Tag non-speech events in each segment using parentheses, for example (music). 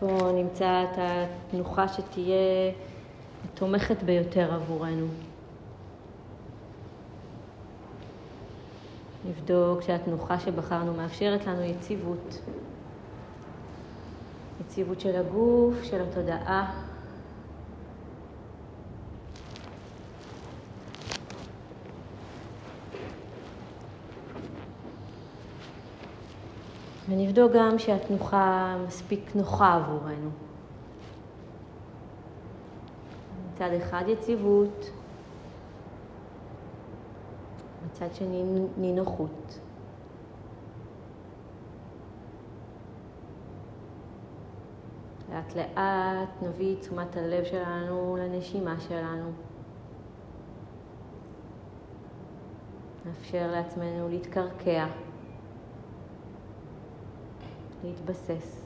פה נמצא את התנוחה שתהיה התומכת ביותר עבורנו. נבדוק שהתנוחה שבחרנו מאפשרת לנו יציבות. יציבות של הגוף, של התודעה. ונבדוק גם שהתנוחה מספיק נוחה עבורנו. מצד אחד יציבות, מצד שני נינוחות. לאט לאט נביא תשומת הלב שלנו לנשימה שלנו. נאפשר לעצמנו להתקרקע. להתבסס.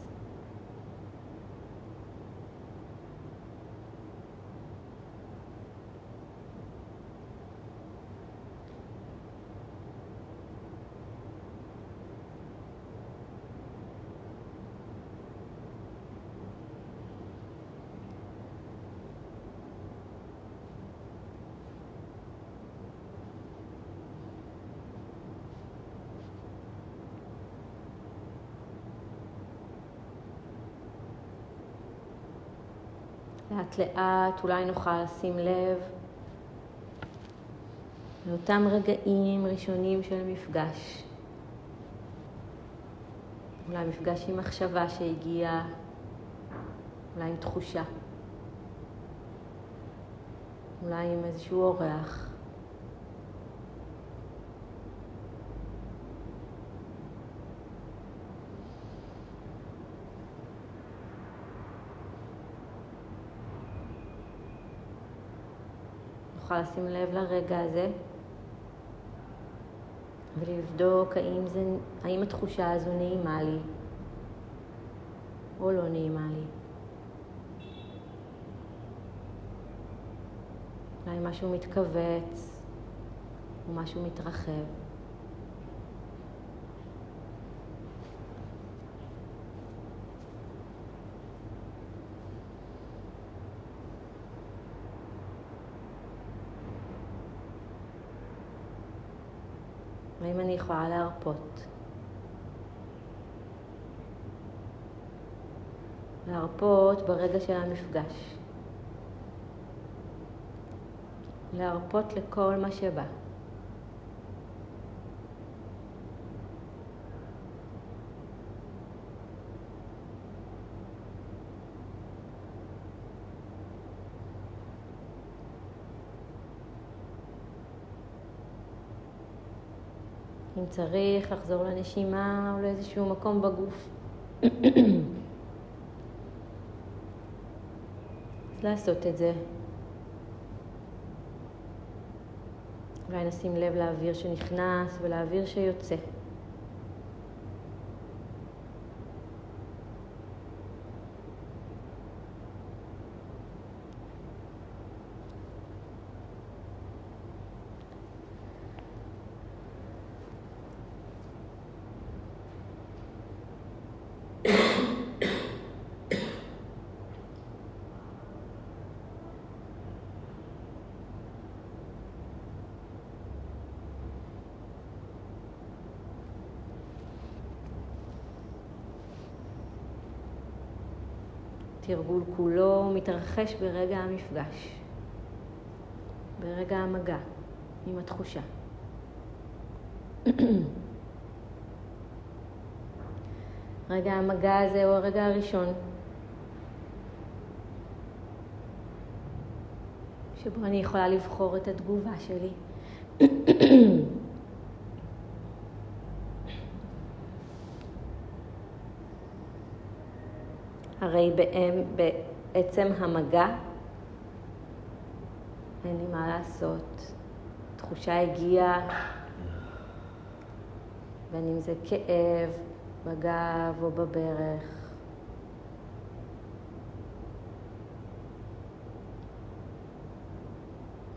לאט לאט אולי נוכל לשים לב לאותם רגעים ראשונים של מפגש. אולי מפגש עם מחשבה שהגיעה, אולי עם תחושה, אולי עם איזשהו אורח. נוכל לשים לב לרגע הזה ולבדוק האם, זה, האם התחושה הזו נעימה לי או לא נעימה לי. אולי משהו מתכווץ או משהו מתרחב. האם אני יכולה להרפות? להרפות ברגע של המפגש. להרפות לכל מה שבא. אם צריך לחזור לנשימה או לאיזשהו מקום בגוף. אז לעשות את זה. אולי נשים לב לאוויר שנכנס ולאוויר שיוצא. התרגול כולו מתרחש ברגע המפגש, ברגע המגע עם התחושה. (clears throat) רגע המגע הזה הוא הרגע הראשון שבו אני יכולה לבחור את התגובה שלי. (clears throat) הרי בעצם המגע אין לי מה לעשות. תחושה הגיעה, בין אם זה כאב בגב או בברך.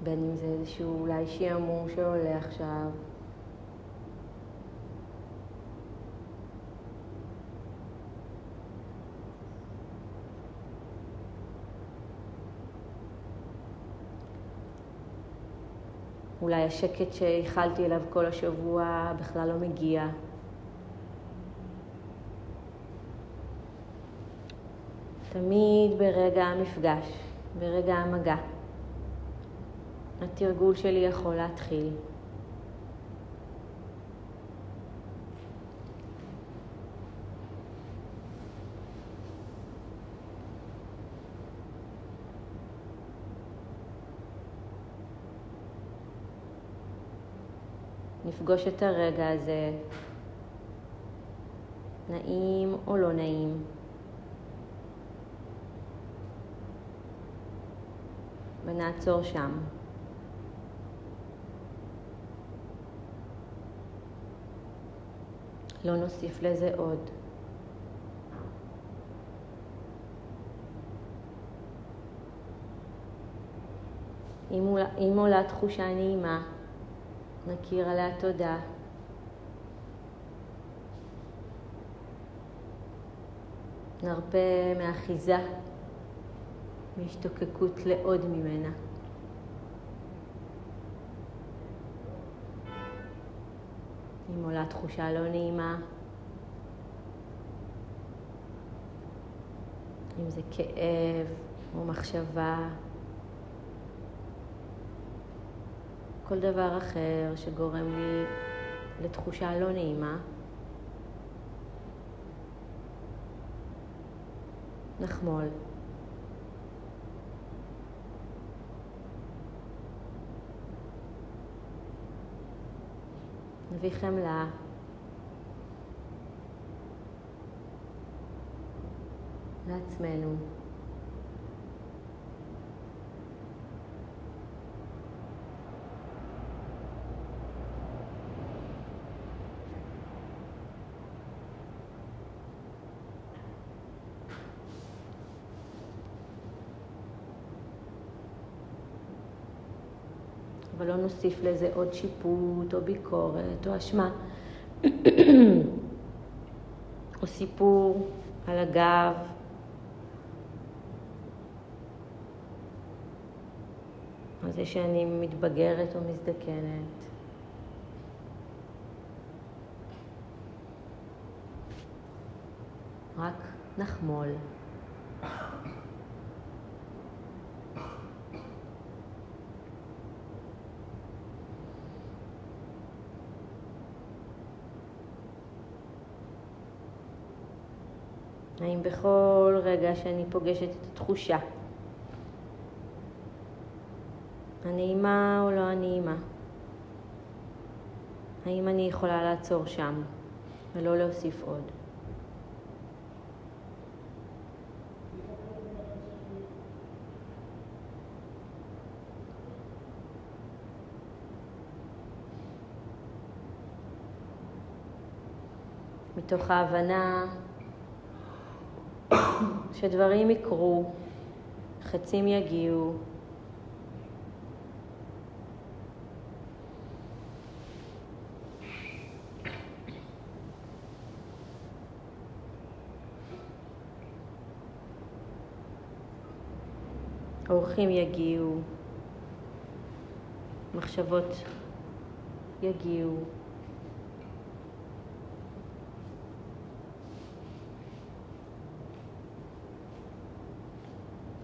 בין אם זה איזשהו אולי שעמום שעולה עכשיו. אולי השקט שייחלתי אליו כל השבוע בכלל לא מגיע. תמיד ברגע המפגש, ברגע המגע, התרגול שלי יכול להתחיל. נפגוש את הרגע הזה, נעים או לא נעים. ונעצור שם. לא נוסיף לזה עוד. אם עולה תחושה נעימה, נכיר עליה תודה. נרפה מאחיזה, מהשתוקקות לעוד ממנה. אם עולה תחושה לא נעימה, אם זה כאב או מחשבה, כל דבר אחר שגורם לי לתחושה לא נעימה, נחמול. נביא חמלה. לעצמנו. נוסיף לזה עוד שיפוט או ביקורת או אשמה או סיפור על הגב. על זה שאני מתבגרת או מזדקנת. רק נחמול. האם בכל רגע שאני פוגשת את התחושה, הנעימה או לא הנעימה, האם אני יכולה לעצור שם ולא להוסיף עוד? מתוך ההבנה שדברים יקרו, חצים יגיעו. אורחים יגיעו, מחשבות יגיעו.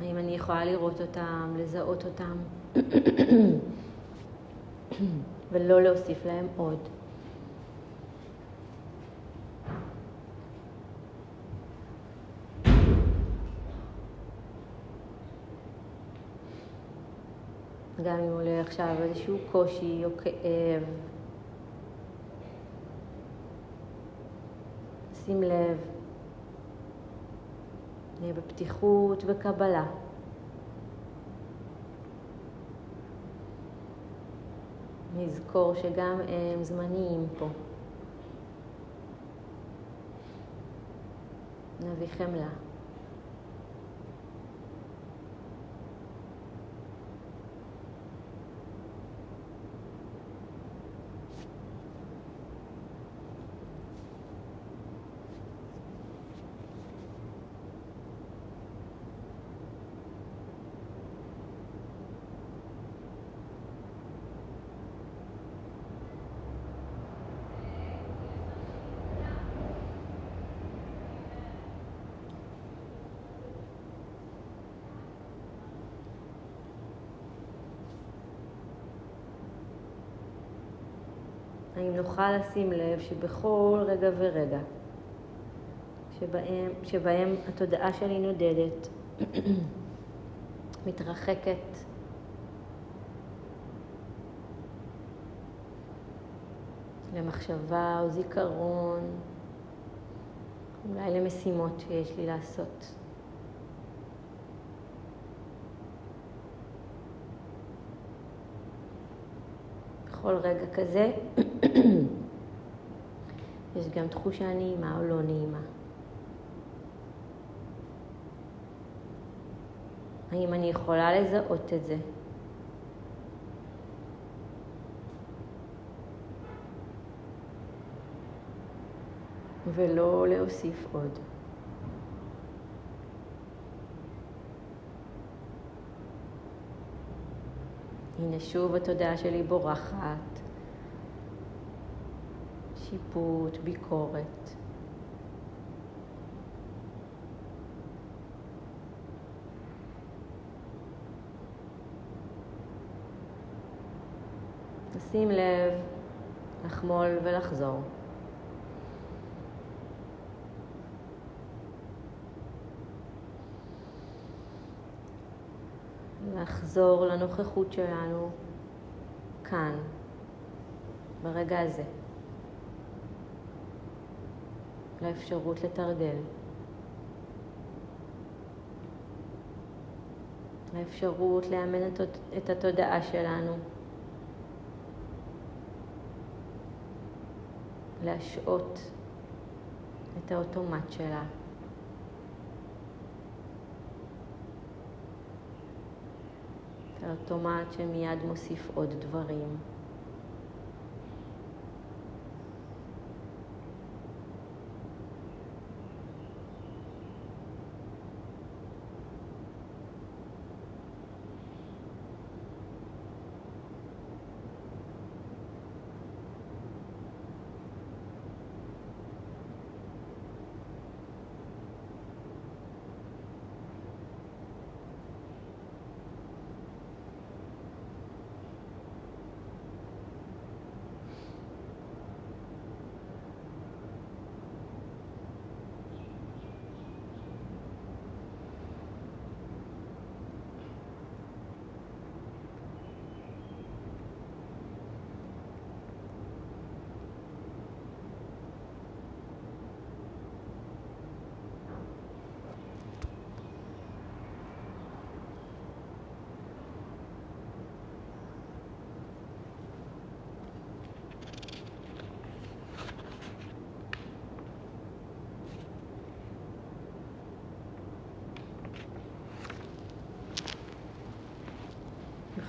האם אני יכולה לראות אותם, לזהות אותם, ולא להוסיף להם עוד. גם אם עולה עכשיו איזשהו קושי או כאב, שים לב נהיה בפתיחות וקבלה. נזכור שגם הם זמניים פה. נביא חמלה. האם נוכל לשים לב שבכל רגע ורגע שבהם, שבהם התודעה שלי נודדת, (clears throat) מתרחקת, למחשבה או זיכרון, אולי למשימות שיש לי לעשות. בכל רגע כזה (clears throat) יש גם תחושה נעימה או לא נעימה. האם אני יכולה לזהות את זה? ולא להוסיף עוד. הנה שוב התודעה שלי בורחת, שיפוט, ביקורת. לשים לב, לחמול ולחזור. לחזור לנוכחות שלנו כאן, ברגע הזה. לאפשרות לתרגל. לאפשרות לאמן את התודעה שלנו. להשעות את האוטומט שלה. האוטומט שמיד מוסיף עוד דברים.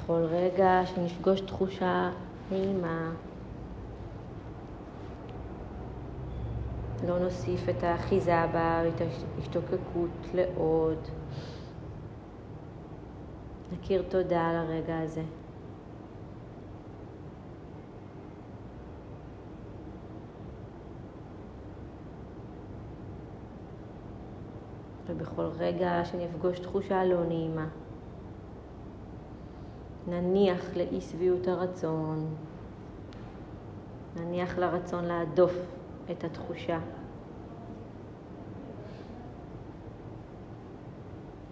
בכל רגע שנפגוש תחושה נעימה, לא נוסיף את האחיזה בה ואת ההשתוקקות לעוד. נכיר תודה על הרגע הזה. ובכל רגע שנפגוש תחושה לא נעימה, נניח לאי שביעות הרצון, נניח לרצון להדוף את התחושה.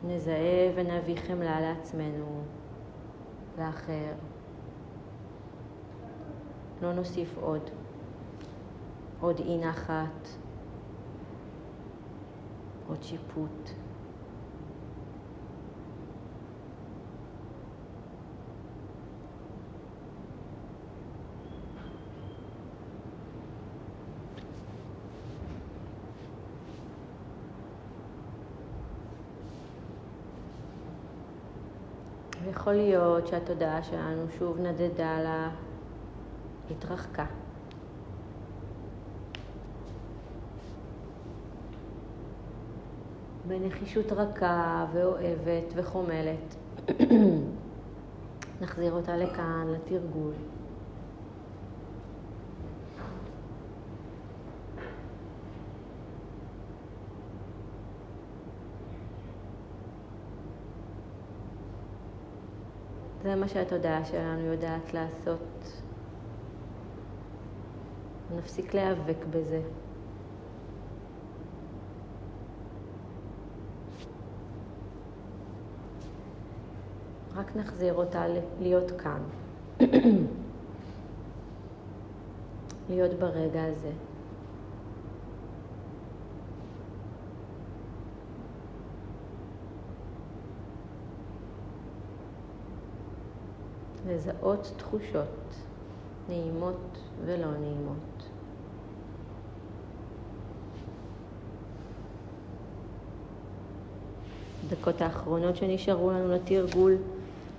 נזהה ונביא חמלה לעצמנו, לאחר. לא נוסיף עוד, עוד אי נחת, עוד שיפוט. יכול להיות שהתודעה שלנו שוב נדדה לה, התרחקה. בנחישות רכה ואוהבת וחומלת. (coughs) נחזיר אותה לכאן, לתרגול. זה מה שהתודעה שלנו יודעת לעשות. נפסיק להיאבק בזה. רק נחזיר אותה להיות כאן. (clears throat) להיות ברגע הזה. לזהות תחושות נעימות ולא נעימות. דקות האחרונות שנשארו לנו לתרגול,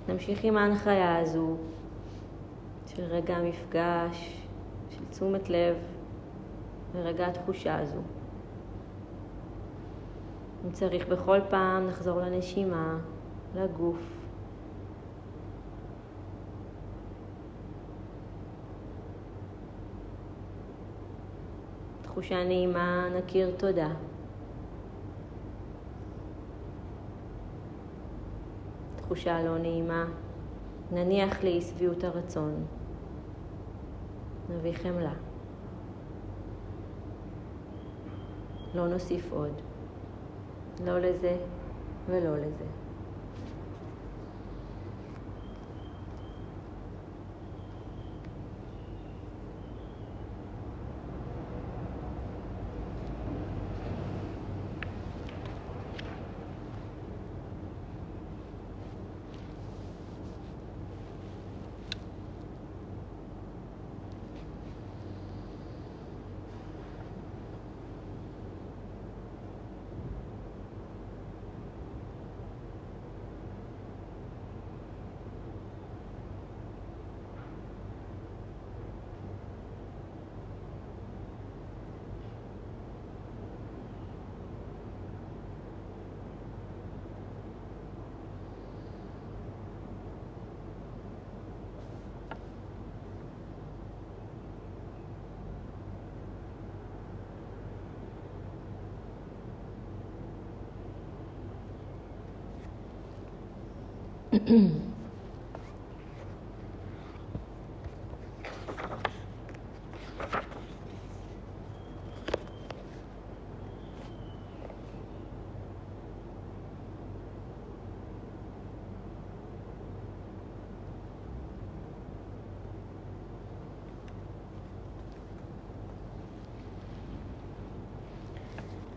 נמשיך עם ההנחיה הזו של רגע המפגש, של תשומת לב ורגע התחושה הזו. אם צריך בכל פעם נחזור לנשימה, לגוף. תחושה נעימה, נכיר תודה. תחושה לא נעימה, נניח לאי שביעות הרצון. נביא חמלה. לא נוסיף עוד. לא לזה ולא לזה.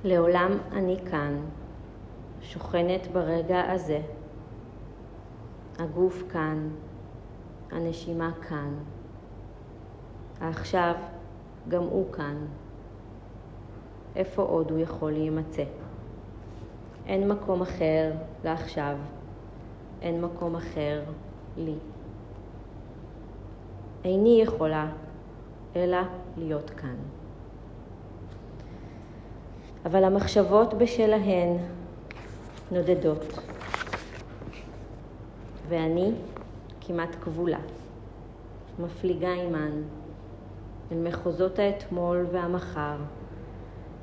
לעולם אני כאן, שוכנת ברגע הזה. הגוף כאן, הנשימה כאן. העכשיו גם הוא כאן. איפה עוד הוא יכול להימצא? אין מקום אחר לעכשיו, אין מקום אחר לי. איני יכולה אלא להיות כאן. אבל המחשבות בשלהן נודדות. ואני כמעט כבולה, מפליגה עימן אל מחוזות האתמול והמחר,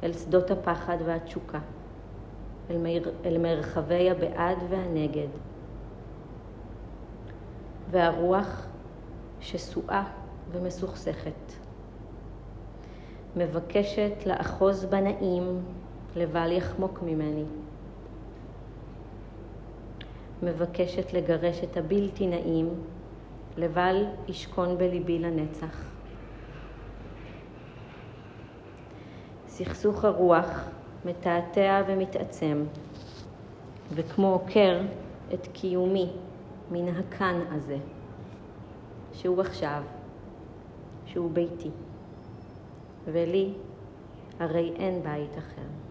אל שדות הפחד והתשוקה, אל, מר... אל מרחבי הבעד והנגד. והרוח שסועה ומסוכסכת, מבקשת לאחוז בנעים לבל יחמוק ממני. מבקשת לגרש את הבלתי נעים, לבל ישכון בליבי לנצח. סכסוך הרוח מתעתע ומתעצם, וכמו עוקר את קיומי מן הכאן הזה, שהוא עכשיו, שהוא ביתי, ולי הרי אין בית אחר.